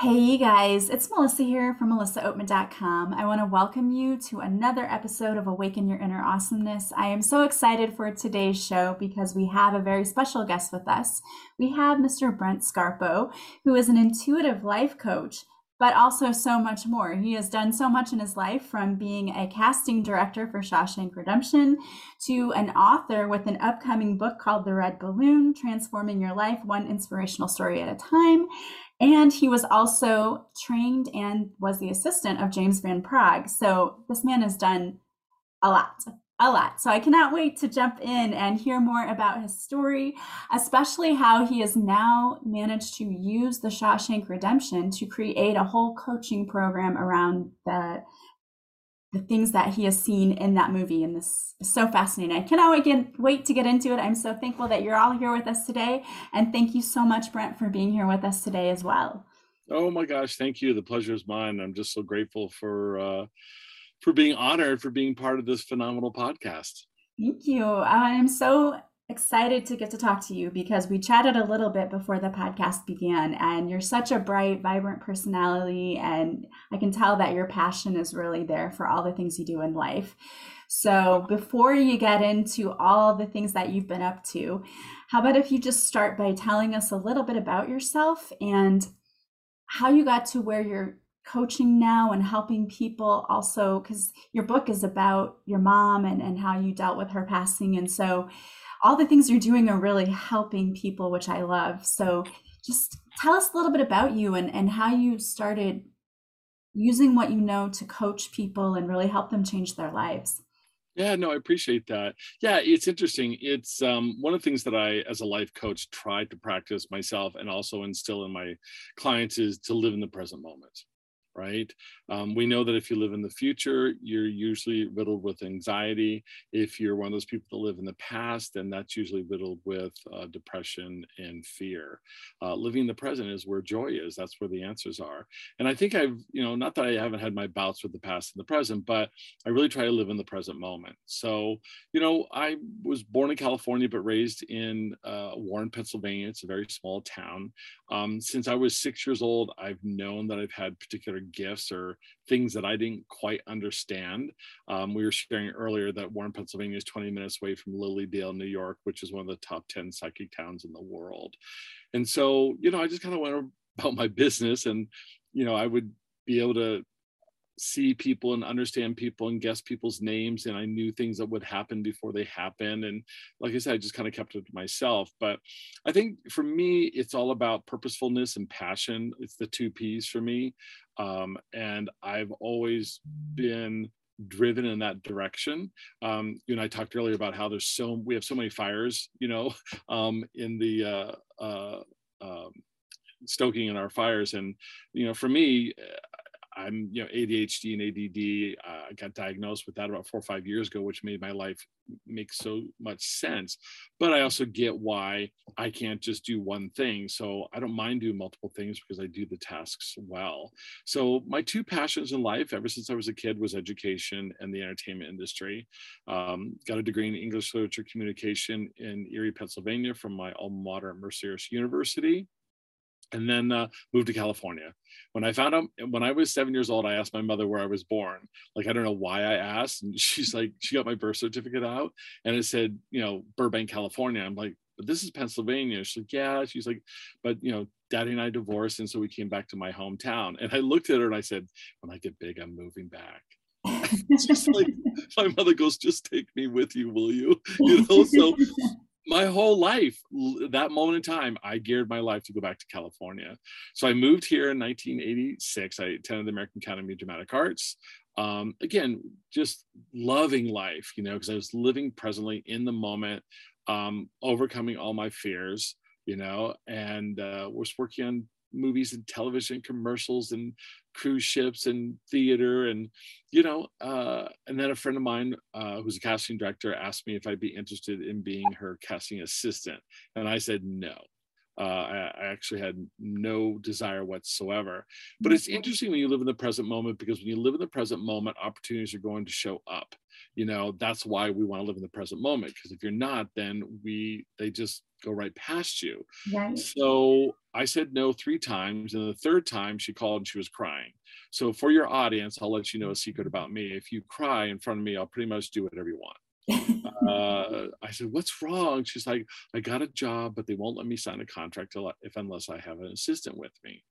Hey, you guys, it's Melissa here from melissaoatman.com. I want to welcome you to another episode of Awaken Your Inner Awesomeness. I am so excited for today's show because we have a very special guest with us. We have Mr. Brent Scarpo, who is an intuitive life coach, but also so much more. He has done so much in his life from being a casting director for Shawshank Redemption to an author with an upcoming book called The Red Balloon Transforming Your Life One Inspirational Story at a Time and he was also trained and was the assistant of James Van Praagh. So this man has done a lot, a lot. So I cannot wait to jump in and hear more about his story, especially how he has now managed to use the Shawshank Redemption to create a whole coaching program around the the things that he has seen in that movie. And this is so fascinating. I cannot again wait to get into it. I'm so thankful that you're all here with us today. And thank you so much, Brent, for being here with us today as well. Oh my gosh, thank you. The pleasure is mine. I'm just so grateful for uh, for being honored for being part of this phenomenal podcast. Thank you. I'm so excited to get to talk to you because we chatted a little bit before the podcast began and you're such a bright vibrant personality and i can tell that your passion is really there for all the things you do in life. So before you get into all the things that you've been up to how about if you just start by telling us a little bit about yourself and how you got to where you're coaching now and helping people also because your book is about your mom and, and how you dealt with her passing. And so all the things you're doing are really helping people, which I love. So just tell us a little bit about you and, and how you started using what you know to coach people and really help them change their lives. Yeah, no, I appreciate that. Yeah, it's interesting. It's um, one of the things that I, as a life coach, try to practice myself and also instill in my clients is to live in the present moment right? Um, we know that if you live in the future, you're usually riddled with anxiety. If you're one of those people that live in the past, then that's usually riddled with uh, depression and fear. Uh, living in the present is where joy is. That's where the answers are. And I think I've, you know, not that I haven't had my bouts with the past and the present, but I really try to live in the present moment. So, you know, I was born in California, but raised in uh, Warren, Pennsylvania. It's a very small town. Um, since I was six years old, I've known that I've had particular gifts or things that I didn't quite understand. Um, we were sharing earlier that Warren, Pennsylvania is 20 minutes away from Lily Dale, New York, which is one of the top 10 psychic towns in the world. And so, you know, I just kind of went about my business and, you know, I would be able to see people and understand people and guess people's names and i knew things that would happen before they happened. And like i said i just kind of kept it to myself. But i think for me it's all about purposefulness and passion. It's the two p's for me. Um, and i've always been driven in that direction. Um, you know i talked earlier about how there's so we have so many fires you know um, in the uh, uh, um, stoking in our fires. And you know for me I'm, you know, ADHD and ADD. Uh, I got diagnosed with that about four or five years ago, which made my life make so much sense. But I also get why I can't just do one thing. So I don't mind doing multiple things because I do the tasks well. So my two passions in life, ever since I was a kid, was education and the entertainment industry. Um, got a degree in English literature communication in Erie, Pennsylvania, from my alma mater, Mercyhurst University and then uh, moved to California. When I found out, when I was seven years old, I asked my mother where I was born. Like, I don't know why I asked. And she's like, she got my birth certificate out and it said, you know, Burbank, California. I'm like, but this is Pennsylvania. She's like, yeah. She's like, but, you know, daddy and I divorced. And so we came back to my hometown. And I looked at her and I said, when I get big, I'm moving back. just like my mother goes, just take me with you, will you? You know, so my whole life, that moment in time, I geared my life to go back to California. So I moved here in 1986. I attended the American Academy of Dramatic Arts. Um, again, just loving life, you know, because I was living presently in the moment, um, overcoming all my fears, you know, and uh, was working on movies and television commercials and cruise ships and theater and you know uh, and then a friend of mine uh, who's a casting director asked me if i'd be interested in being her casting assistant and i said no Uh, I, I, actually had no desire whatsoever. But it's interesting when you live in the present moment because when you live in the present moment, opportunities are going to show up. You know, that's why we want to live in the present moment because if you're not, then we they just go right past you. Right. So I said no three times, and the third time she called and she was crying. So for your audience, I'll let you know a secret about me. If you cry in front of me, I'll pretty much do whatever you want uh, I said, "What's wrong?" She's like, "I got a job, but they won't let me sign a contract if unless I have an assistant with me."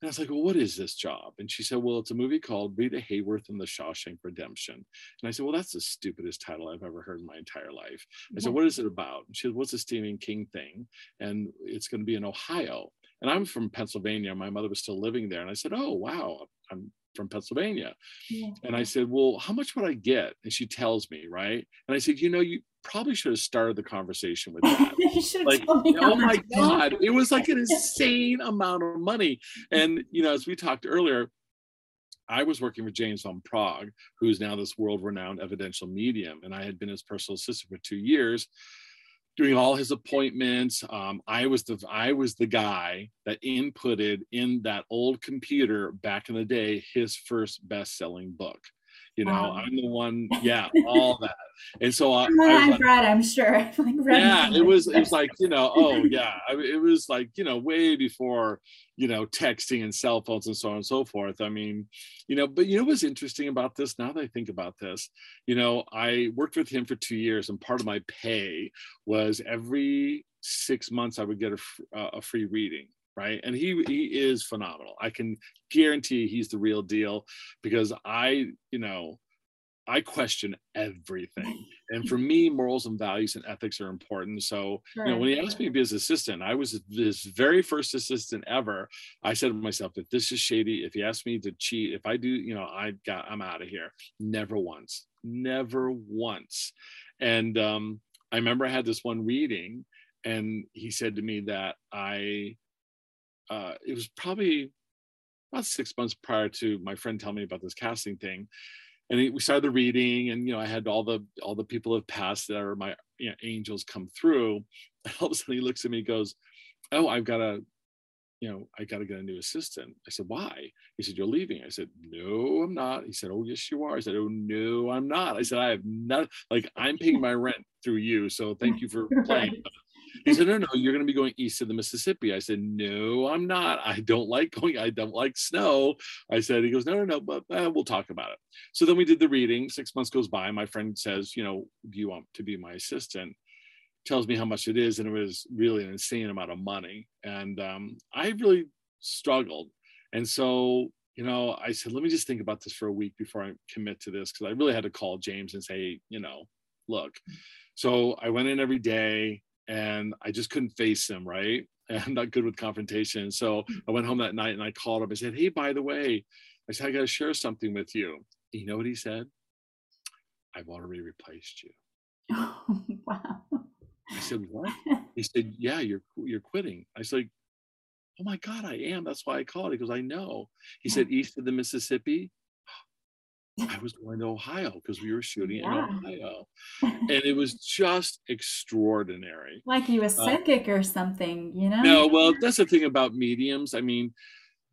And I was like, "Well, what is this job?" And she said, "Well, it's a movie called Rita Hayworth and the Shawshank Redemption." And I said, "Well, that's the stupidest title I've ever heard in my entire life." I said, "What is it about?" And she said, "What's well, a Stephen King thing?" And it's going to be in Ohio. And I'm from Pennsylvania. My mother was still living there. And I said, "Oh, wow, I'm from Pennsylvania. Yeah. And I said, Well, how much would I get? And she tells me, right? And I said, You know, you probably should have started the conversation with that. like, oh my God, it was like an insane amount of money. And, you know, as we talked earlier, I was working with James Van Praagh, who's now this world renowned evidential medium. And I had been his personal assistant for two years doing all his appointments. Um, I was the I was the guy that inputted in that old computer back in the day his first best-selling book. You know, wow. I'm the one, yeah, all that. And so I, I have read, I'm sure. like read yeah, it was it was like, you know, oh yeah. I mean, it was like, you know, way before, you know, texting and cell phones and so on and so forth. I mean, you know, but you know what's interesting about this now that I think about this, you know, I worked with him for two years and part of my pay was every six months I would get a, uh, a free reading right? And he he is phenomenal. I can guarantee he's the real deal because I, you know, I question everything. And for me, morals and values and ethics are important. So, sure. you know, when he asked me to be his assistant, I was his very first assistant ever. I said to myself, if this is shady, if he asks me to cheat, if I do, you know, I got, I'm out of here. Never once, never once. And um, I remember I had this one reading, and he said to me that I uh, it was probably about six months prior to my friend telling me about this casting thing. And we started the reading and you know i had all the all the people have passed that are my you know, angels come through. And all of a sudden he looks at me and goes oh i've got to you know i got to get a new assistant. I said why? He said you're leaving. I said no i'm not. He said oh yes you are. I said oh no i'm not. I said i have not like i'm paying my rent through you so thank you for playing he said, No, no, you're going to be going east of the Mississippi. I said, No, I'm not. I don't like going, I don't like snow. I said, He goes, No, no, no, but uh, we'll talk about it. So then we did the reading. Six months goes by. My friend says, You know, do you want to be my assistant? Tells me how much it is. And it was really an insane amount of money. And um, I really struggled. And so you know, I said, let me just think about this for a week before I commit to this because I really had to call James and say, you know, look. So I went in every day and I just couldn't face him, right? And I'm not good with confrontation. So hmm. I went home that night and I called him. I said, Hey, by the way, I said, I got to share something with you. You know what he said? I've already replaced you. Oh, wow. I said, What? He said, Yeah, you're you're quitting. I said, Oh my God, I am. That's why I called. He goes, I know. He said, East of the Mississippi. I was going to Ohio because we were shooting yeah. in Ohio. And it was just extraordinary. Like he was uh, psychic uh, or something, you know? No, well, that's the thing about mediums. I mean,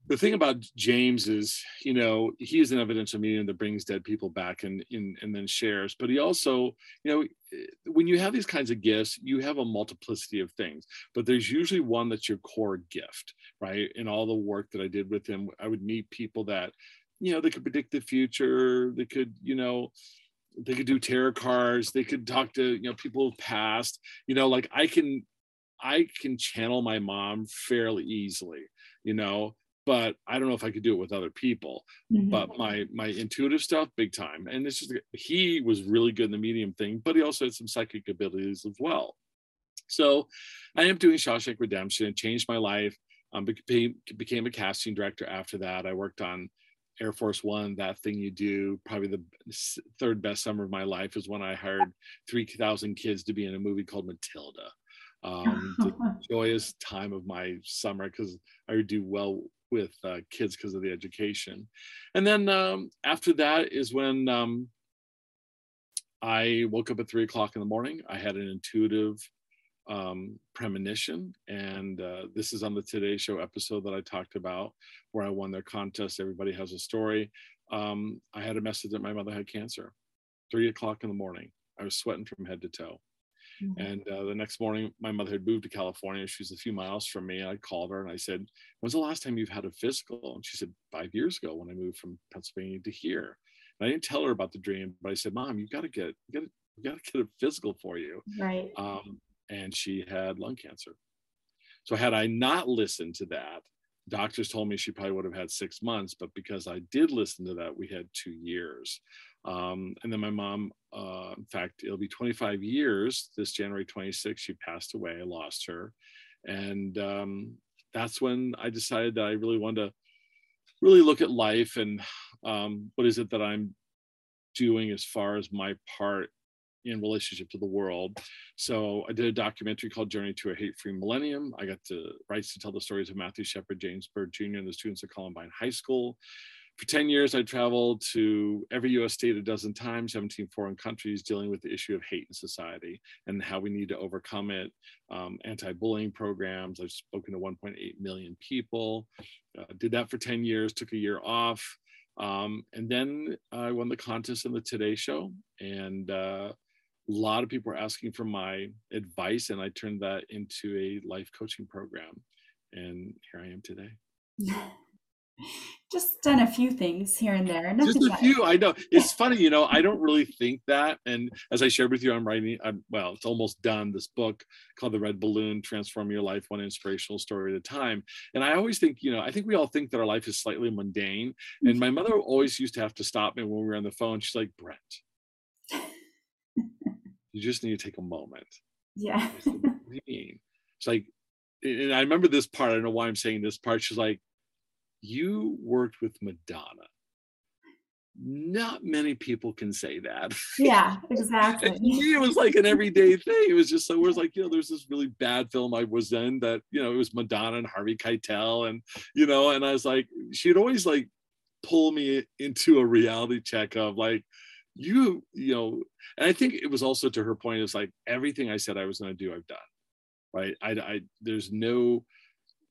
the thing about James is, you know, he is an evidential medium that brings dead people back and, and, and then shares. But he also, you know, when you have these kinds of gifts, you have a multiplicity of things. But there's usually one that's your core gift, right? In all the work that I did with him, I would meet people that you know they could predict the future. They could you know they could do tarot cards. They could talk to you know people of past. You know like i can i can channel my mom fairly easily you know but i don't know if i could do it with other people. Mm-hmm. but my my intuitive stuff big time. And it's just he was really good in the medium thing but he also had some psychic abilities as well. So i am doing shawshank redemption. It changed my life. Um, became, became a casting director after that. I worked on Air Force One, that thing you do, probably the third best summer of my life is when I hired 3,000 kids to be in a movie called Matilda. Um, the joyous time of my summer because I would do well with uh, kids because of the education. And then um, after that is when um, I woke up at three o'clock in the morning. I had an intuitive um, premonition. And uh, this is on the Today Show episode that I talked about where I won their contest. Everybody has a story. Um, I had a message that my mother had cancer, three o'clock in the morning. I was sweating from head to toe. Mm-hmm. And uh, the next morning, my mother had moved to California. She was a few miles from me. I called her and I said, When's the last time you've had a physical? And she said, Five years ago when I moved from Pennsylvania to here. And I didn't tell her about the dream, but I said, Mom, you got to get, you got to, you got to get a physical for you. Right. Um, and she had lung cancer. So had I not listened to that, doctors told me she probably would have had six months, but because I did listen to that, we had two years. Um, and then my mom, uh, in fact, it'll be 25 years this January 26th, she passed away. I lost her. And um, that's when I decided that I really wanted to really look at life and um, what is it that I'm doing as far as my part in relationship to the world. So I did a documentary called Journey to a Hate-Free Millennium. I got the rights to tell the stories of Matthew Shepard, James Byrd Jr., and the students at Columbine High School. For 10 years, I traveled to every US state a dozen times, 17 foreign countries, dealing with the issue of hate in society and how we need to overcome it. Um, anti-bullying programs, I've spoken to 1.8 million people. Uh, did that for 10 years, took a year off. Um, and then I won the contest in the Today Show. And uh, lot of people were asking for my advice and i turned that into a life coaching program and here i am today. Just done a few things here and there Nothing just a few i know. It's funny you know i don't really think that and as i shared with you i'm writing i'm well it's almost done this book called the red balloon transform your life one inspirational story at a time. And i always think you know i think we all think that our life is slightly mundane and mm-hmm. my mother always used to have to stop me when we were on the phone. She's like brent you just need to take a moment. Yeah. what do you mean? It's like, and I remember this part. I don't know why I'm saying this part. She's like, you worked with Madonna. Not many people can say that. Yeah, exactly. it was like an everyday thing. It was just so it was like, you know, there's this really bad film I was in that, you know, it was Madonna and Harvey Keitel. And, you know, and I was like, she'd always like pull me into a reality check of like, you you know and i think it was also to her point it's like everything i said i was going to do i've done right? I, I there's no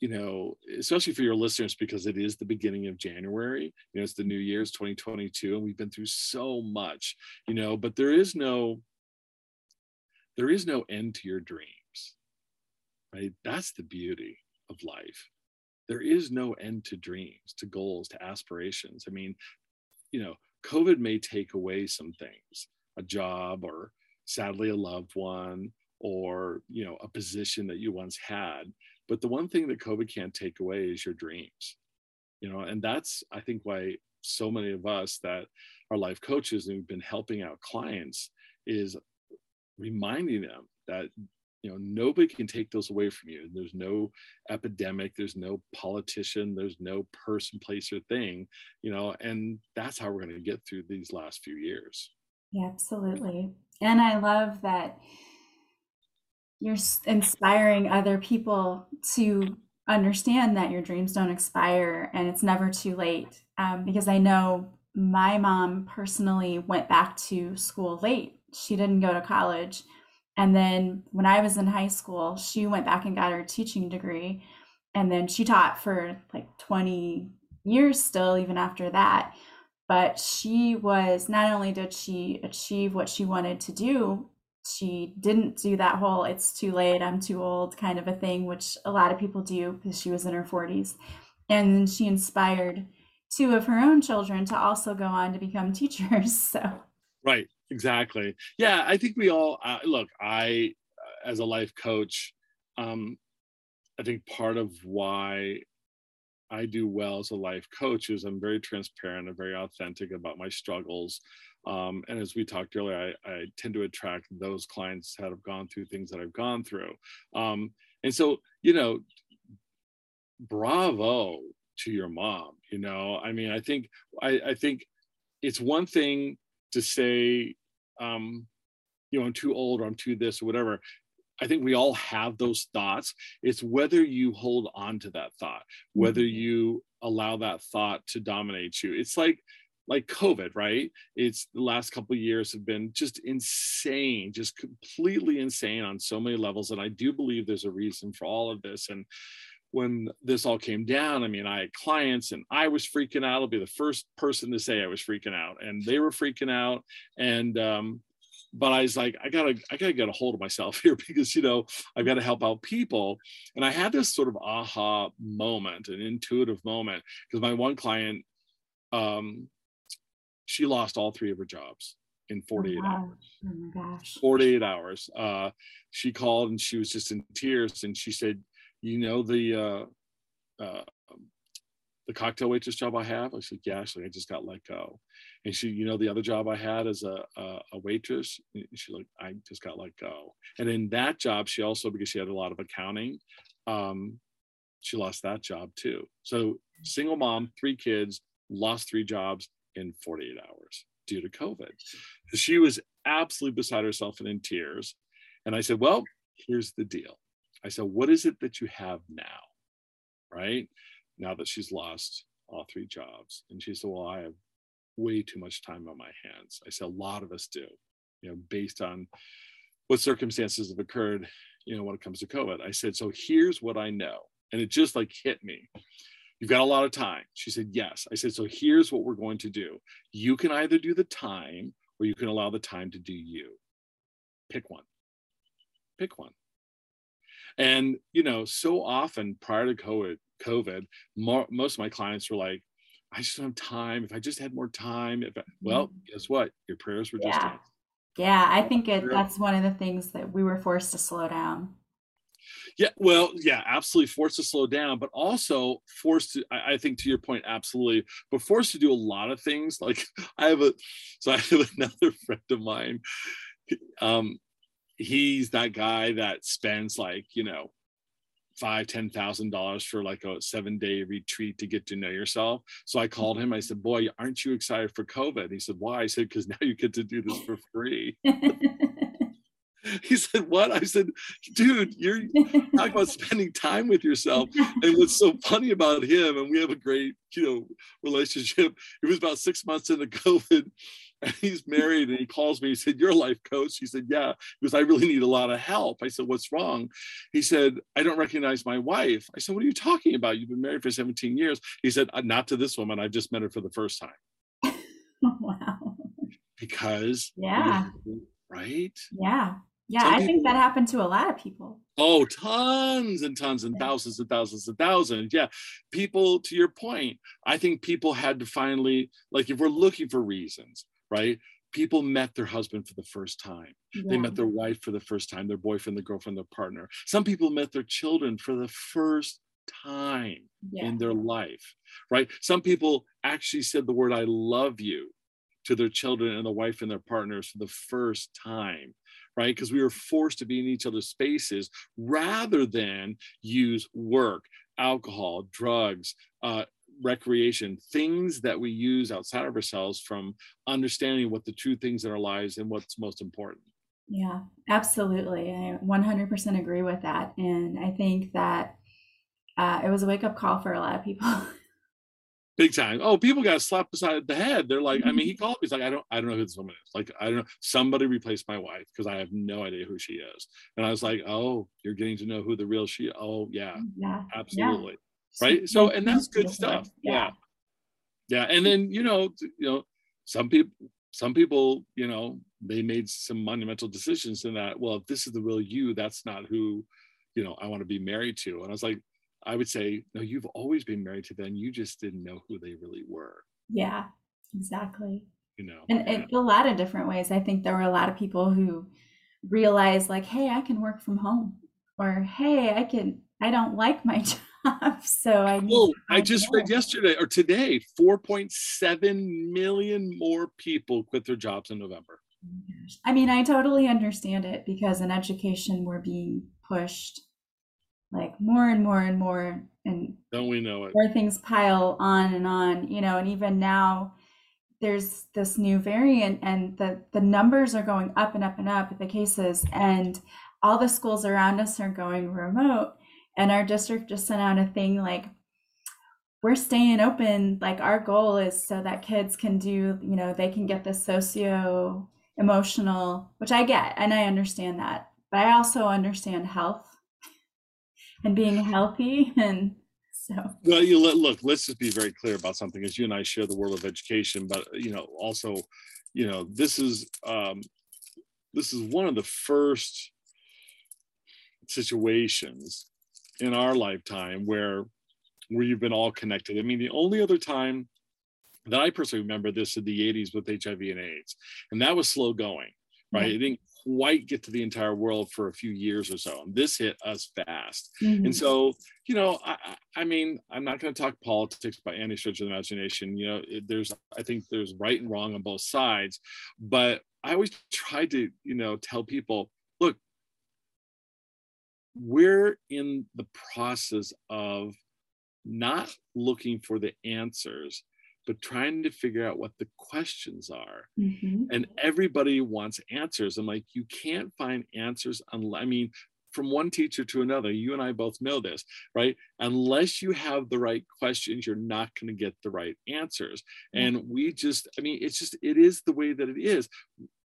you know especially for your listeners because it is the beginning of january you know it's the new year's 2022 and we've been through so much you know but there is no there is no end to your dreams right? That's the beauty of life. There is no end to dreams to goals to aspirations. I mean you know COVID may take away some things, a job or sadly a loved one or you know a position that you once had. But the one thing that covid can't take away is your dreams. You know and that's i think why so many of us that are life coaches and we've been helping out clients is reminding them that you know nobody can take those away from you. There's no epidemic there's no politician there's no person place or thing you know and that's how we're going to get through these last few years. Yeah absolutely. And i love that you're inspiring other people to understand that your dreams don't expire and it's never too late. Um, because i know my mom personally went back to school late. She didn't go to college and then when I was in high school, she went back and got her teaching degree. And then she taught for like 20 years still, even after that. But she was not only did she achieve what she wanted to do, she didn't do that whole it's too late, I'm too old kind of a thing, which a lot of people do because she was in her 40s. And she inspired two of her own children to also go on to become teachers. So, right exactly. Yeah i think we all uh, look i uh, as a life coach um i think part of why i do well as a life coach is i'm very transparent and very authentic about my struggles. Um, and as we talked earlier I, I, tend to attract those clients that have gone through things that i've gone through. Um, and so you know bravo to your mom you know? I mean i think I, I think it's one thing to say um, you know, I'm too old or I'm too this or whatever. I think we all have those thoughts. It's whether you hold on to that thought, whether mm-hmm. you allow that thought to dominate you. It's like, like COVID, right? It's the last couple of years have been just insane, just completely insane on so many levels. And I do believe there's a reason for all of this. And when this all came down, I mean, I had clients and I was freaking out. I'll be the first person to say I was freaking out, and they were freaking out. And um, but I was like, I gotta, I gotta get a hold of myself here because you know I've got to help out people. And I had this sort of aha moment, an intuitive moment, because my one client, um, she lost all three of her jobs in 48 oh, hours. Oh my gosh. 48 hours. Uh, she called and she was just in tears and she said, you know, the, uh, uh, the cocktail waitress job I have? I said, yeah, actually, I just got let go. And she, you know, the other job I had as a, a, a waitress, she like, I just got let go. And in that job, she also, because she had a lot of accounting, um, she lost that job too. So single mom, three kids, lost three jobs, in 48 hours due to COVID. She was absolutely beside herself and in tears. And I said, Well, here's the deal. I said, What is it that you have now? Right now that she's lost all three jobs. And she said, Well, I have way too much time on my hands. I said, A lot of us do, you know, based on what circumstances have occurred, you know, when it comes to COVID. I said, So here's what I know. And it just like hit me. You've got a lot of time. She said, Yes. I said, So here's what we're going to do. You can either do the time or you can allow the time to do you. Pick one. Pick one. And, you know, so often prior to COVID, COVID more, most of my clients were like, I just don't have time. If I just had more time, if I, well, mm-hmm. guess what? Your prayers were just yeah. Yeah, I think it, that's one of the things that we were forced to slow down. Yeah, well, yeah, absolutely forced to slow down, but also forced to, I, I, think to your point, absolutely, but forced to do a lot of things. Like I have a, so I have another friend of mine. Um, he's that guy that spends like, you know, five, ten thousand dollars for like a seven day retreat to get to know yourself. So I called him. I said, Boy, aren't you excited for COVID? He said, Why? I said, Because now you get to do this for free. he said, What? I said, Dude, you're talking about spending time with yourself. And what's so funny about him, and we have a great, you know, relationship. It was about six months into COVID, and he's married, and he calls me. He said, You're a life coach. He said, Yeah, because I really need a lot of help. I said, What's wrong? He said, I don't recognize my wife. I said, What are you talking about? You've been married for 17 years. He said, uh, Not to this woman. I've just met her for the first time. wow. Because yeah. Right? Yeah. Yeah, Some I think that happened to a lot of people. Oh, tons and tons and yeah. thousands and thousands and thousands. Yeah. People, to your point, I think people had to finally, like, if we're looking for reasons, right? People met their husband for the first time. Yeah. They met their wife for the first time, their boyfriend, their girlfriend, their partner. Some people met their children for the first time yeah. in their life, right? Some people actually said the word, I love you to their children and the wife and their partners for the first time right? Because we were forced to be in each other's spaces rather than use work, alcohol, drugs, uh, recreation, things that we use outside of ourselves from understanding what the true things in our lives and what's most important. Yeah, absolutely. I 100% agree with that. And I think that uh, it was a wake up call for a lot of people. big time. Oh, people got slapped beside the head. They're like, I mean, he called me. He's like, I don't, I don't know who this woman is. Like, I don't know. Somebody replaced my wife because I have no idea who she is. And I was like, oh, you're getting to know who the real she. Oh, yeah, yeah, absolutely, yeah. Right. So, and that's good stuff. Yeah. yeah, yeah. And then you know, you know, some people, some people, you know, they made some monumental decisions in that. Well, if this is the real you, that's not who, you know, I want to be married to. And I was like, I would say, no, you've always been married to them. You just didn't know who they really were. Yeah, exactly. You know, and, and a lot of different ways. I think there were a lot of people who realized, like, hey, I can work from home, or hey, I can, I don't like my job. So I oh, I just read yesterday or today 4.7 million more people quit their jobs in November. Oh I mean, I totally understand it because in education, we're being pushed like more and more and more and don't we know it? more things pile on and on you know and even now there's this new variant and the the numbers are going up and up and up the cases and all the schools around us are going remote and our district just sent out a thing like we're staying open. Like our goal is so that kids can do, you know, they can get the socio emotional, which I get and I understand that. But I also understand health and being healthy and so well you let, look let's just be very clear about something as you and i share the world of education but you know also you know this is um this is one of the first situations in our lifetime where where you've been all connected i mean the only other time that i personally remember this in the 80s with hiv and aids and that was slow going right mm-hmm. it didn't quite get to the entire world for a few years or so. And this hit us fast. Mm-hmm. And so, you know, I, I mean, I'm not going to talk politics by any stretch of the imagination. You know, it, there's, I think there's right and wrong on both sides. But I always try to, you know, tell people, we're in the process of not looking for the answers but trying to figure out what the questions are. Mm-hmm. And everybody wants answers. I'm like, you can't find answers unless, I mean, from one teacher to another, you and I both know this, right? Unless you have the right questions, you're not going to get the right answers. Mm-hmm. And we just, I mean, it's just, it is the way that it is.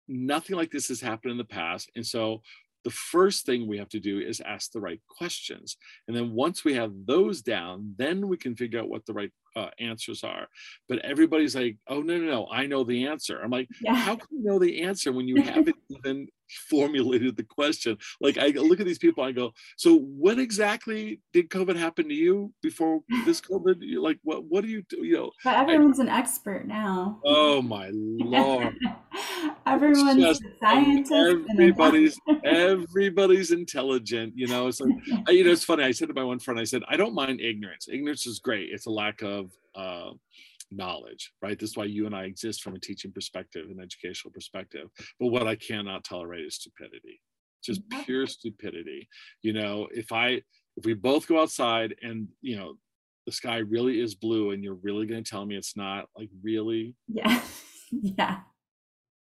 Nothing like this has happened in the past. And so the first thing we have to do is ask the right questions. And then once we have those down, then we can figure out what the right uh, answers are. But everybody's like, oh, no, no, no, I know the answer. I'm like, yeah. how can you know the answer when you haven't even formulated the question? Like, I look at these people, I go, so when exactly did COVID happen to you before this COVID? You're like, what, what do you do? You know, but everyone's I, an expert now. Oh, my Lord. Everyone's just, a scientist. Everybody's, everybody's intelligent, you know. So, you know, it's funny. I said to my one friend, I said, I don't mind ignorance. Ignorance is great. It's a lack of of uh, knowledge, right? This is why you and I exist from a teaching perspective, an educational perspective. But what I cannot tolerate is stupidity, just mm-hmm. pure stupidity. You know, if I, if we both go outside and, you know, the sky really is blue and you're really going to tell me it's not, like, really? Yeah. yeah.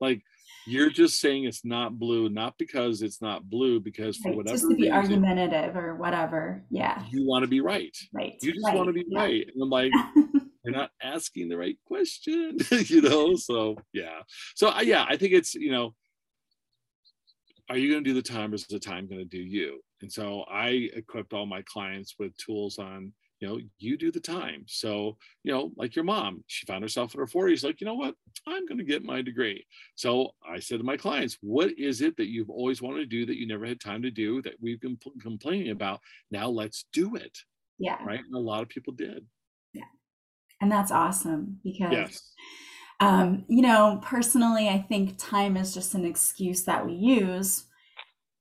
Like, you're just saying it's not blue, not because it's not blue, because for right. whatever just to be reason, argumentative or whatever. Yeah. You want to be right. Right. You just right. want to be yeah. right. And I'm like, you're not asking the right question, you know? So yeah. So uh, yeah, I think it's, you know, are you going to do the time or is the time going to do you? And so I equipped all my clients with tools on, you know, you do the time. So, you know, like your mom, she found herself in her 40s, like, you know what, I'm going to get my degree. So I said to my clients, what is it that you've always wanted to do that you never had time to do that we've been complaining about? Now let's do it. Yeah. Right. And a lot of people did. Yeah. And that's awesome because, yes. um, you know, personally, I think time is just an excuse that we use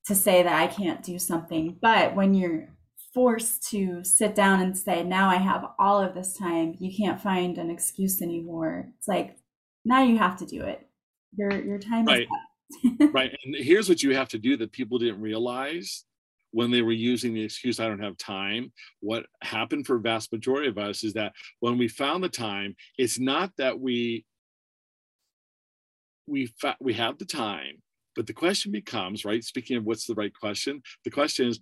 to say that I can't do something. But when you're forced to sit down and say, now I have all of this time, you can't find an excuse anymore. It's like, now you have to do it. Your, your time right. is right. And here's what you have to do that people didn't realize when they were using the excuse i don't have time what happened for a vast majority of us is that when we found the time it's not that we we fa- we have the time but the question becomes right speaking of what's the right question the question is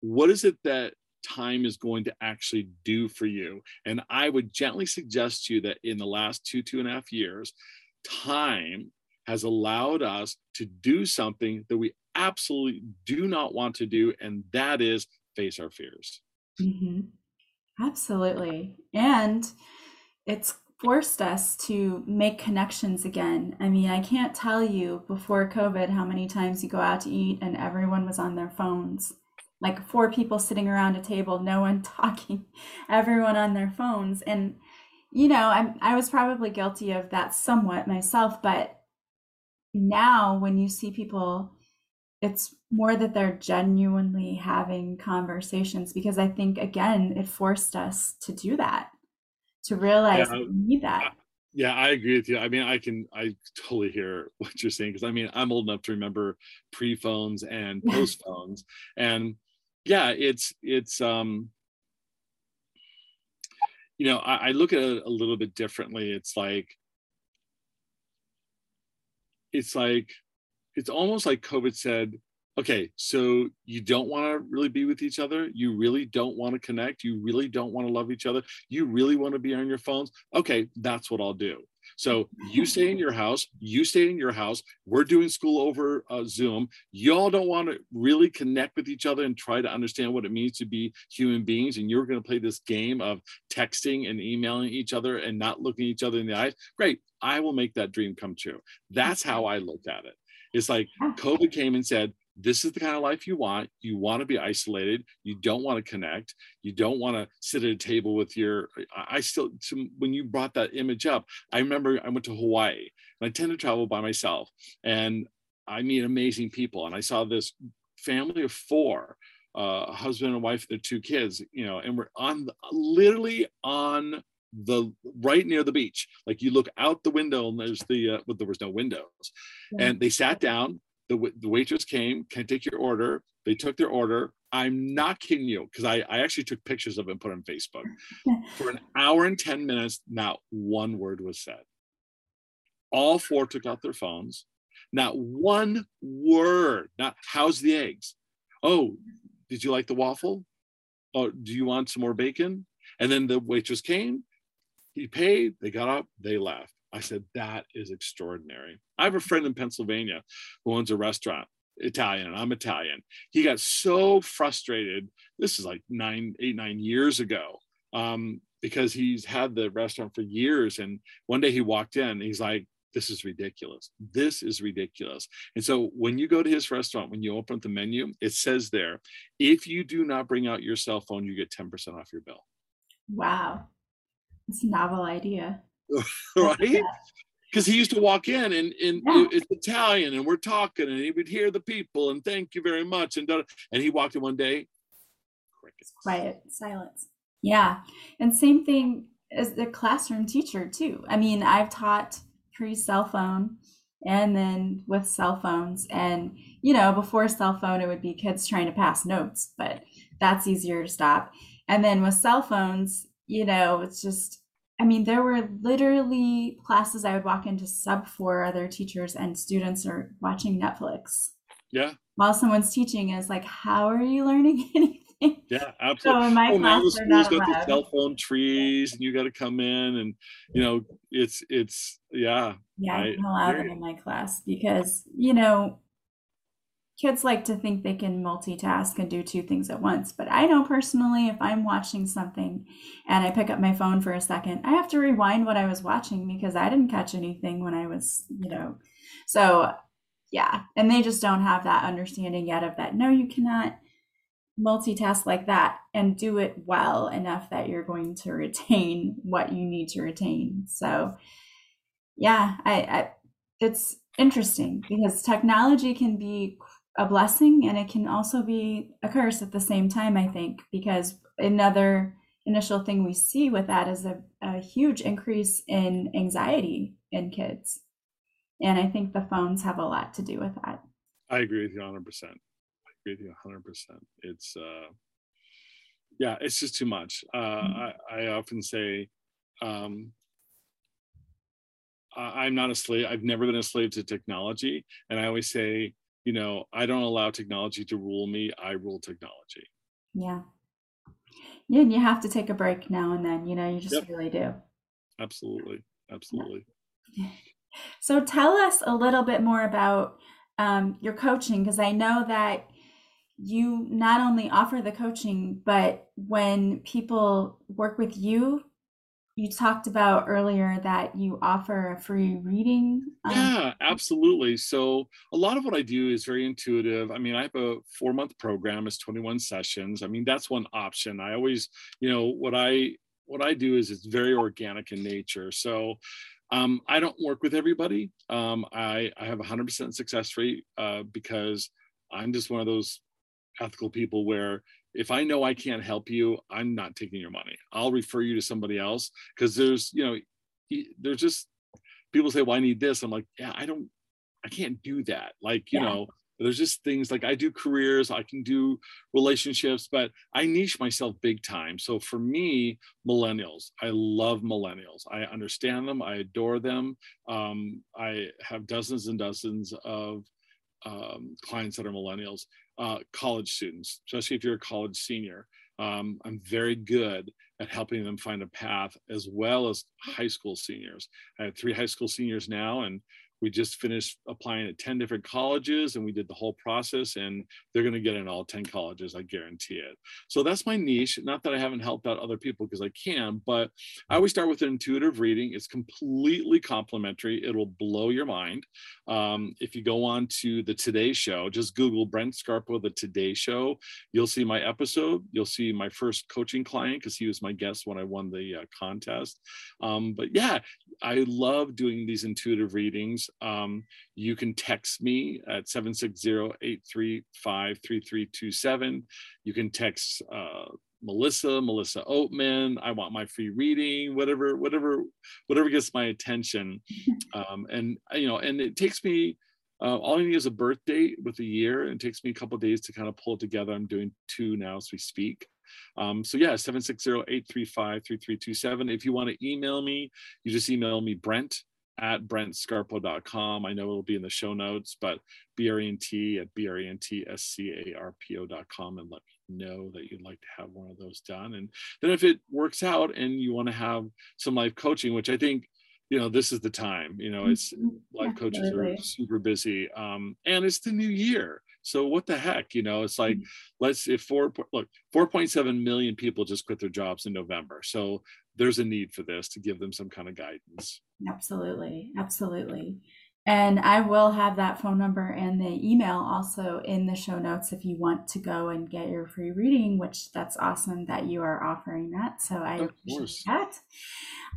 what is it that time is going to actually do for you and i would gently suggest to you that in the last two two and a half years time has allowed us to do something that we absolutely do not want to do, and that is face our fears. Mm-hmm. Absolutely. And it's forced us to make connections again. I mean, I can't tell you before COVID how many times you go out to eat and everyone was on their phones. Like four people sitting around a table, no one talking, everyone on their phones. And, you know, I'm, I was probably guilty of that somewhat myself, but now when you see people it's more that they're genuinely having conversations because I think again it forced us to do that to realize yeah, we need that. Yeah, I agree with you. I mean, I can I totally hear what you're saying because I mean I'm old enough to remember pre phones and post phones, and yeah, it's it's um you know I, I look at it a little bit differently. It's like it's like it's almost like COVID said, okay, so you don't want to really be with each other. You really don't want to connect. You really don't want to love each other. You really want to be on your phones. Okay, that's what I'll do. So you stay in your house, you stay in your house. We're doing school over uh, Zoom. Y'all don't want to really connect with each other and try to understand what it means to be human beings. And you're going to play this game of texting and emailing each other and not looking each other in the eyes. Great. I will make that dream come true. That's how I looked at it. It's like COVID came and said, this is the kind of life you want. You want to be isolated. You don't want to connect. You don't want to sit at a table with your. I still, when you brought that image up, I remember I went to Hawaii and I tend to travel by myself and I meet amazing people. And I saw this family of four, uh, a husband and wife, their two kids, you know, and we're on literally on the right near the beach. Like you look out the window and there's the, uh, well, there was no windows. Yeah. And they sat down the, the waitress came, can I take your order? They took their order. I'm not kidding you because I, I actually took pictures of it and put on Facebook. For an hour and 10 minutes, not one word was said. All four took out their phones. Not one word. Not how's the eggs? Oh, did you like the waffle? Oh, do you want some more bacon? And then the waitress came, he paid, they got up, they left. I said, that is extraordinary. I have a friend in Pennsylvania who owns a restaurant, Italian, and I'm Italian. He got so frustrated. This is like nine, eight, nine years ago. Um, because he's had the restaurant for years. And one day he walked in, he's like, this is ridiculous. This is ridiculous. And so when you go to his restaurant, when you open up the menu, it says there, if you do not bring out your cell phone, you get 10% off your bill. Wow. It's a novel idea. right? Because he used to walk in and, and yeah. it's Italian and we're talking and he would hear the people and thank you very much. And, and he walked in one day, crickets. Quiet, silence. Yeah. And same thing as the classroom teacher, too. I mean, I've taught pre cell phone and then with cell phones. And, you know, before cell phone, it would be kids trying to pass notes, but that's easier to stop. And then with cell phones, you know, it's just I mean, there were literally classes I would walk into sub for other teachers and students are watching Netflix. Yeah. While someone's teaching is like, how are you learning anything? Yeah, absolutely. So in my oh, class, the schools got the cell phone trees and you got to come in and, you know, it's, it's, yeah. Yeah, I, I'm allowed them in my class because, you know, kids like to think they can multitask and do two things at once. But I know personally, if I'm watching something and I pick up my phone for a second, I have to rewind what I was watching because I didn't catch anything when I was, you know. So, yeah. And they just don't have that understanding yet of that. No, you cannot multitask like that and do it well enough that you're going to retain what you need to retain. So, yeah, I, I it's interesting because technology can be a blessing and it can also be a curse at the same time, I think, because another initial thing we see with that is a, a huge increase in anxiety in kids. And I think the phones have a lot to do with that. I agree with you 100%. I agree with you 100%. It's, uh, yeah, it's just too much. Uh, mm-hmm. I, I often say, um, I'm not a slave. I've never been a slave to technology. And I always say, you know, I don't allow technology to rule me. I rule technology. Yeah. Yeah, and you have to take a break now and then, you know, you just yep. really do. Absolutely. Absolutely. Yeah. So tell us a little bit more about um, your coaching, because I know that you not only offer the coaching, but when people work with you, you talked about earlier that you offer a free reading. Um, yeah, absolutely. So a lot of what I do is very intuitive. I mean, I have a four month program, it's 21 sessions. I mean, that's one option. I always, you know, what I what I do is it's very organic in nature. So um, I don't work with everybody. Um, I, I have 100% success rate uh, because I'm just one of those ethical people where if I know I can't help you, I'm not taking your money. I'll refer you to somebody else because there's, you know, there's just people say, well, I need this. I'm like, yeah, I don't, I can't do that. Like, you yeah. know, there's just things like I do careers, I can do relationships, but I niche myself big time. So for me, millennials, I love millennials. I understand them, I adore them. Um, I have dozens and dozens of um, clients that are millennials, uh, college students, especially if you're a college senior. Um, I'm very good at helping them find a path as well as high school seniors. I have three high school seniors now, and we just finished applying at 10 different colleges and we did the whole process and they're going to get in all 10 colleges i guarantee it. So that's my niche not that i haven't helped out other people because i can but i always start with an intuitive reading. It's completely complimentary. It'll blow your mind. Um, if you go on to the today show just google brent scarpo the today show. You'll see my episode. You'll see my first coaching client because he was my guest when i won the uh, contest. Um, but yeah i love doing these intuitive readings um, you can text me at 760-835-3327. You can text uh, Melissa, Melissa Oatman. I want my free reading, whatever, whatever, whatever gets my attention. Um, and you know, and it takes me uh, all I need is a birth date with a year. And it takes me a couple days to kind of pull it together. I'm doing two now as we speak. Um, so yeah, 760-835-3327. If you want to email me, you just email me Brent at brentscarpo.com. I know it'll be in the show notes, but B-R-E-N-T at B-R-E-N-T-S-C-A-R-P-O.com and let me know that you'd like to have one of those done. And then if it works out and you want to have some life coaching, which I think, you know, this is the time, you know, it's mm-hmm. life coaches are super busy. Um, and it's the new year. So what the heck, you know, it's like, mm-hmm. let's, if four, look, 4.7 million people just quit their jobs in November. So there's a need for this to give them some kind of guidance. Absolutely. Absolutely. And I will have that phone number and the email also in the show notes if you want to go and get your free reading, which that's awesome that you are offering that. So I of appreciate course. that.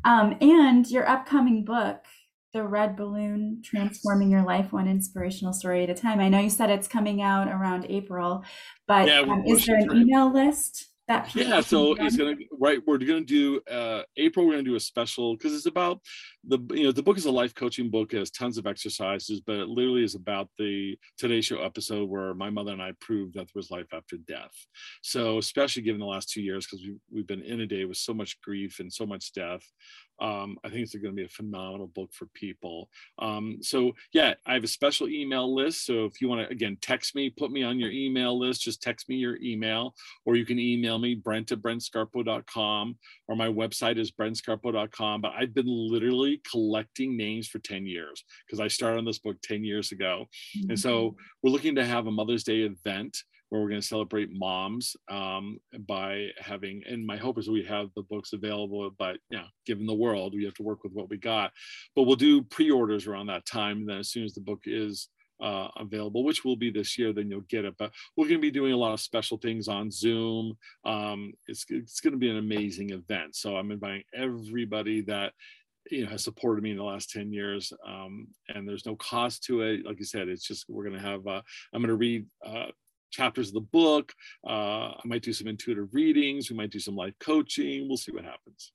Um, and your upcoming book, The Red Balloon Transforming Your Life One Inspirational Story at a Time. I know you said it's coming out around April, but yeah, um, is there an email list? That yeah so it's gonna right we're gonna do uh april we're gonna do a special because it's about the you know the book is a life coaching book it has tons of exercises but it literally is about the today show episode where my mother and i proved that there was life after death so especially given the last two years because we, we've been in a day with so much grief and so much death um, I think it's going to be a phenomenal book for people. Um, so yeah, I have a special email list. So if you want to, again, text me, put me on your email list, just text me your email, or you can email me, brent at brentscarpo.com, or my website is brentscarpo.com. But I've been literally collecting names for 10 years because I started on this book 10 years ago. Mm-hmm. And so mm-hmm. we're looking to have a Mother's Day event where we're going to celebrate moms um, by having, and my hope is we have the books available, but you know, given the world, we have to work with what we got. But we'll do pre-orders around that time. And then as soon as the book is uh, available, which will be this year, then you'll get it. But we're going to be doing a lot of special things on Zoom. Um, it's, it's going to be an amazing event. So I'm inviting everybody that you know has supported me in the last 10 years um, and there's no cost to it like you said it's just we're going to have uh, i'm going to read uh, chapters of the book. Uh, I might do some intuitive readings. We might do some life coaching. We'll see what happens.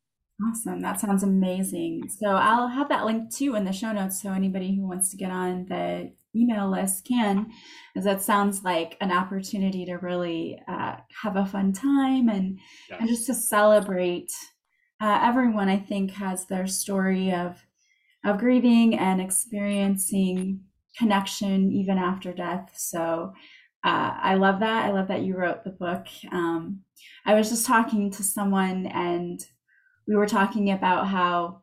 Awesome. That sounds amazing. So I'll have that link too in the show notes so anybody who wants to get on the email list can, as that sounds like an opportunity to really uh, have a fun time and, yes. and just to celebrate. Uh, everyone, I think, has their story of of grieving and experiencing connection even after death. So uh, I love that. I love that you wrote the book. Um, I was just talking to someone and we were talking about how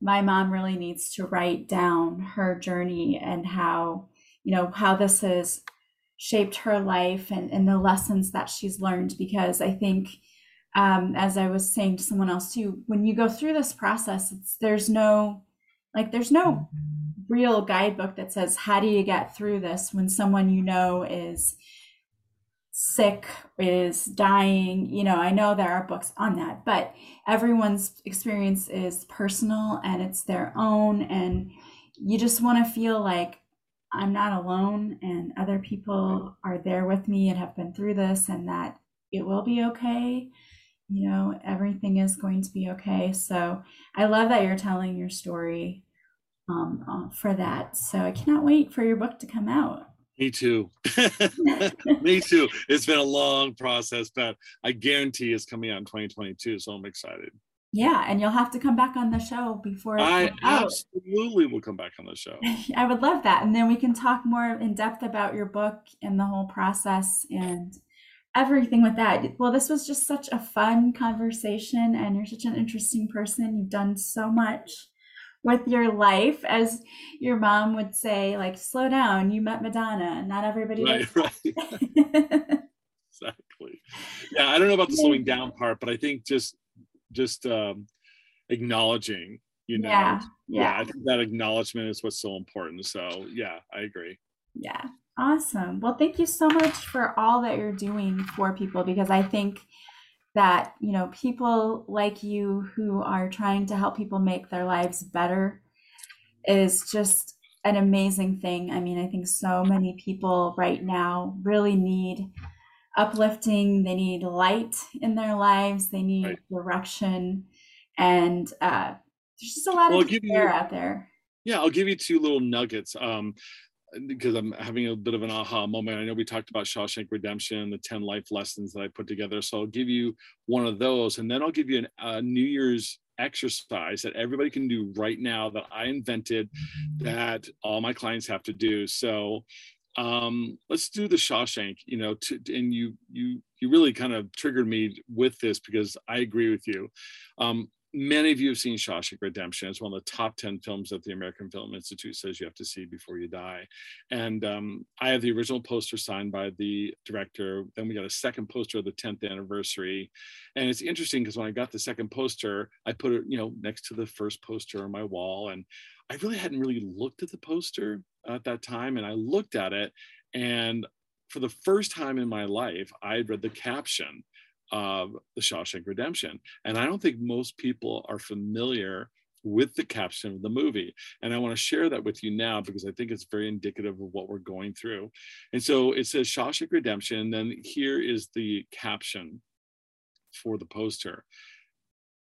my mom really needs to write down her journey and how, you know, how this has shaped her life and, and the lessons that she's learned. Because I think, um, as I was saying to someone else too, when you go through this process, it's, there's no, like, there's no real guidebook that says how do you get through this when someone you know is sick is dying? You know i know there are books on that but everyone's experience is personal and it's their own and you just want to feel like i'm not alone and other people are there with me and have been through this and that it will be okay you know everything is going to be okay so i love that you're telling your story um, uh, for that. So I cannot wait for your book to come out. Me too. Me too. It's been a long process, but I guarantee it's coming out in 2022. So I'm excited. Yeah, and you'll have to come back on the show before. I absolutely will come back on the show. I would love that, and then we can talk more in depth about your book and the whole process and everything with that. Well, this was just such a fun conversation, and you're such an interesting person. You've done so much with your life, as your mom would say, like, slow down, you met Madonna. Not everybody right, right. exactly. Yeah, I don't know about the slowing down part, but I think just just um acknowledging, you know. Yeah, yeah. yeah I think that acknowledgement is what's so important. So yeah, I agree. Yeah. Awesome. Well, thank you so much for all that you're doing for people because I think that, you know, people like you who are trying to help people make their lives better is just an amazing thing. I mean, I think so many people right now really need uplifting, they need light in their lives, they need right. direction, and uh, there's just a lot well, of despair out there. Yeah, I'll give you two little nuggets. Um, because I'm having a bit of an aha moment. I know we talked about Shawshank Redemption, the 10 life lessons that I put together. So I'll give you one of those, and then I'll give you a New Year's exercise that everybody can do right now that I invented that all my clients have to do. So um, let's do the Shawshank, you know, to, and you, you, you really kind of triggered me with this because I agree with you. Um, many of you have seen Shawshank Redemption. It's one of the top 10 films that the American Film Institute says you have to see before you die. And um, I have the original poster signed by the director. Then we got a second poster of the 10th anniversary. And it's interesting because when I got the second poster, I put it, you know, next to the first poster on my wall. And I really hadn't really looked at the poster at that time. And I looked at it and for the first time in my life, I had read the caption of The Shawshank Redemption. And I don't think most people are familiar with the caption of the movie. And I want to share that with you now because I think it's very indicative of what we're going through. And so it says Shawshank Redemption. And then here is the caption for the poster.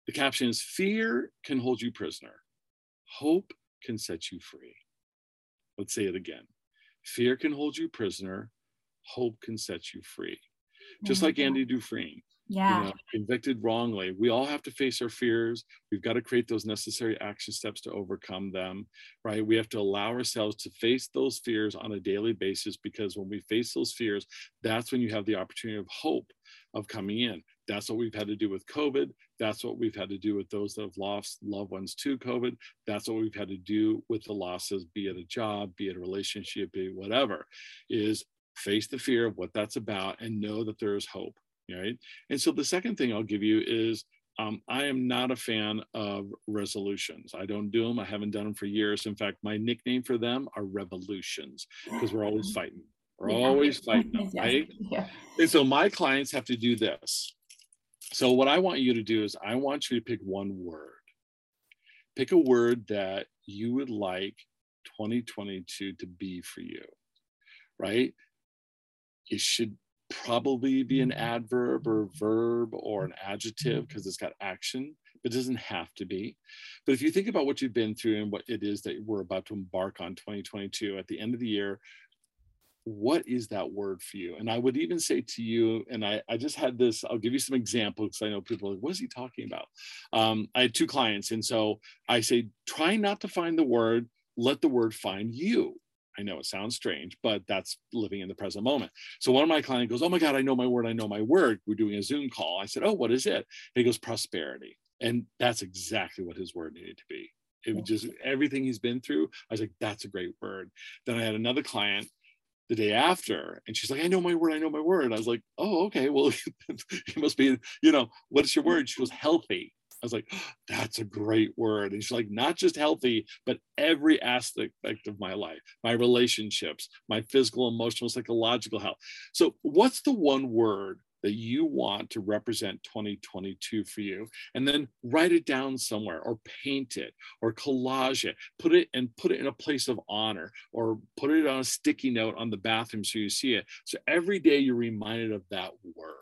The caption is Fear can hold you prisoner, hope can set you free. Let's say it again. Fear can hold you prisoner, hope can set you free. Just like mm-hmm. Andy Dufresne, yeah. you know, convicted wrongly. We all have to face our fears. We've got to create those necessary action steps to overcome them right? We have to allow ourselves to face those fears on a daily basis because when we face those fears that's when you have the opportunity of hope of coming in. That's what we've had to do with covid. That's what we've had to do with those that have lost loved ones to covid. That's what we've had to do with the losses be it a job be it a relationship be it whatever is face the fear of what that's about and know that there is hope right? And so the second thing I'll give you is um, I am not a fan of resolutions. I don't do them. I haven't done them for years. In fact, my nickname for them are revolutions because we're always fighting. We're yeah. always fighting them, right? Yeah. And so my clients have to do this. So what I want you to do is I want you to pick one word. Pick a word that you would like 2022 to be for you, right? It should probably be an adverb or verb or an adjective because it's got action, but it doesn't have to be. But if you think about what you've been through and what it is that we're about to embark on 2022 at the end of the year, what is that word for you? And I would even say to you, and I, I just had this, I'll give you some examples I know people like, what is he talking about? Um, I had two clients. And so I say, try not to find the word, let the word find you. I know it sounds strange, but that's living in the present moment. So one of my clients goes, Oh my God, I know my word. I know my word. We're doing a Zoom call. I said, Oh, what is it? And he goes, Prosperity. And that's exactly what his word needed to be. It was just everything he's been through. I was like, That's a great word. Then I had another client the day after and she's like i know my word i know my word i was like oh okay well it must be you know what's your word she was healthy I was like, that's a great word. And she's like, not just healthy, but every aspect of my life, my relationships, my physical, emotional, psychological health. So, what's the one word that you want to represent 2022 for you? And then write it down somewhere or paint it or collage it. Put it and put it in a place of honor or put it on a sticky note on the bathroom so you see it. So every day you're reminded of that word.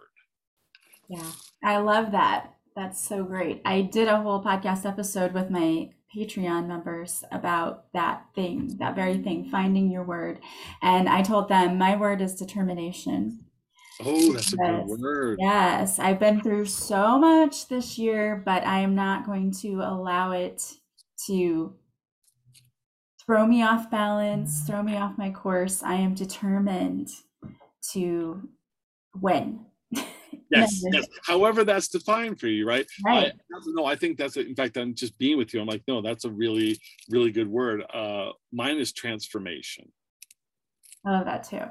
Yeah i love that that's so great. I did a whole podcast episode with my Patreon members about that thing, that very thing, finding your word. And I told them my word is determination. Oh, that's a good word. Yes, I've been through so much this year, but I am not going to allow it to throw me off balance, throw me off my course. I am determined to win. Yes, yes. However, that's defined for you, right? Right. I, no, I think that's in fact. I'm just being with you. I'm like, no, that's a really, really good word. Uh, mine is transformation. I love that too.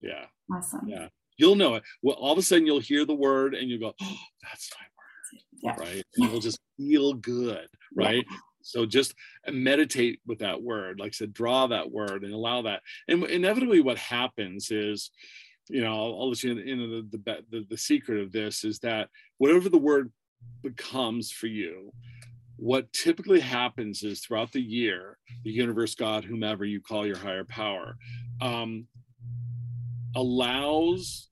Yeah. Awesome. Yeah. You'll know it. Well, all of a sudden you'll hear the word and you'll go, oh, that's my word. Yeah. Right. And you'll just feel good. Right. Yeah. So just meditate with that word, like I said, draw that word and allow that. And inevitably, what happens is, you know, I'll, I'll let you into the, the, the, the secret of this is that whatever the word becomes for you, what typically happens is throughout the year, the universe, God, whomever you call your higher power, um, allows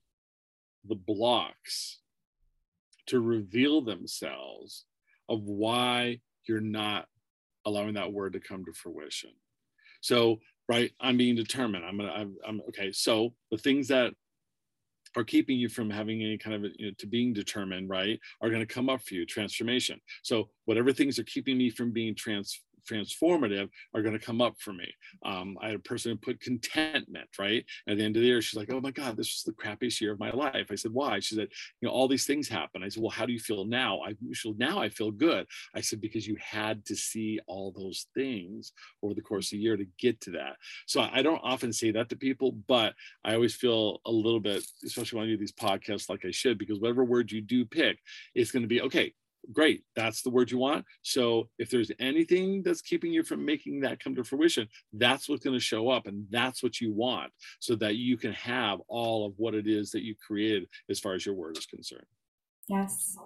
the blocks to reveal themselves of why you're not allowing that word to come to fruition. So, right, I'm being determined. I'm gonna, I'm, I'm okay. So the things that are keeping you from having any kind of you know, to being determined, right, are going to come up for you. Transformation. So whatever things are keeping me from being trans transformative are going to come up for me. Um, I had a person who put contentment, right? At the end of the year, she's like, oh my God, this was the crappiest year of my life. I said, why? She said, you know, all these things happen. I said, well, how do you feel now? I feel now I feel good. I said, because you had to see all those things over the course of the year to get to that. So I don't often say that to people, but I always feel a little bit, especially when I do these podcasts like I should, because whatever word you do pick, it's going to be okay great that's the word you want. So if there's anything that's keeping you from making that come to fruition that's what's going to show up and that's what you want so that you can have all of what it is that you created as far as your word is concerned. Yes.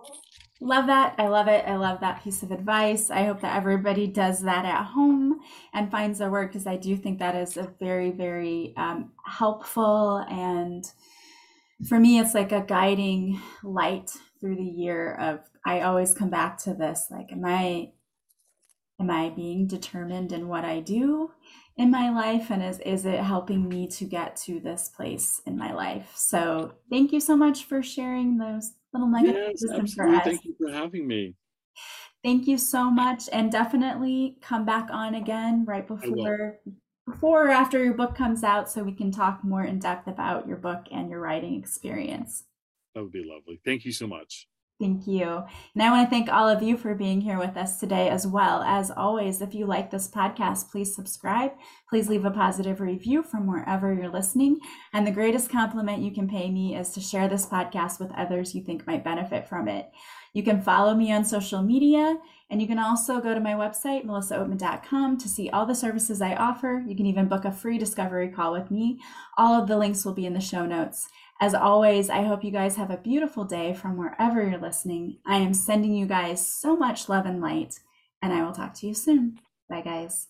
Love that. I love it. I love that piece of advice. I hope that everybody does that at home and finds their word because i do think that is a very very um, helpful and for me it's like a guiding light through the year of I always come back to this like am I am I being determined in what I do in my life? And is is it helping me to get to this place in my life? So thank you so much for sharing those little nuggets yes, absolutely. thank you for having me. Thank you so much. And definitely come back on again right before before or after your book comes out so we can talk more in depth about your book and your writing experience that would be lovely thank you so much Thank you. And I want to thank all of you for being here with us today as well. As always, if you like this podcast, please subscribe. Please leave a positive review from wherever you're listening. And the greatest compliment you can pay me is to share this podcast with others you think might benefit from it. You can follow me on social media, and you can also go to my website, melissaoatman.com, to see all the services I offer. You can even book a free discovery call with me. All of the links will be in the show notes. As always, I hope you guys have a beautiful day from wherever you're listening. I am sending you guys so much love and light, and I will talk to you soon. Bye, guys.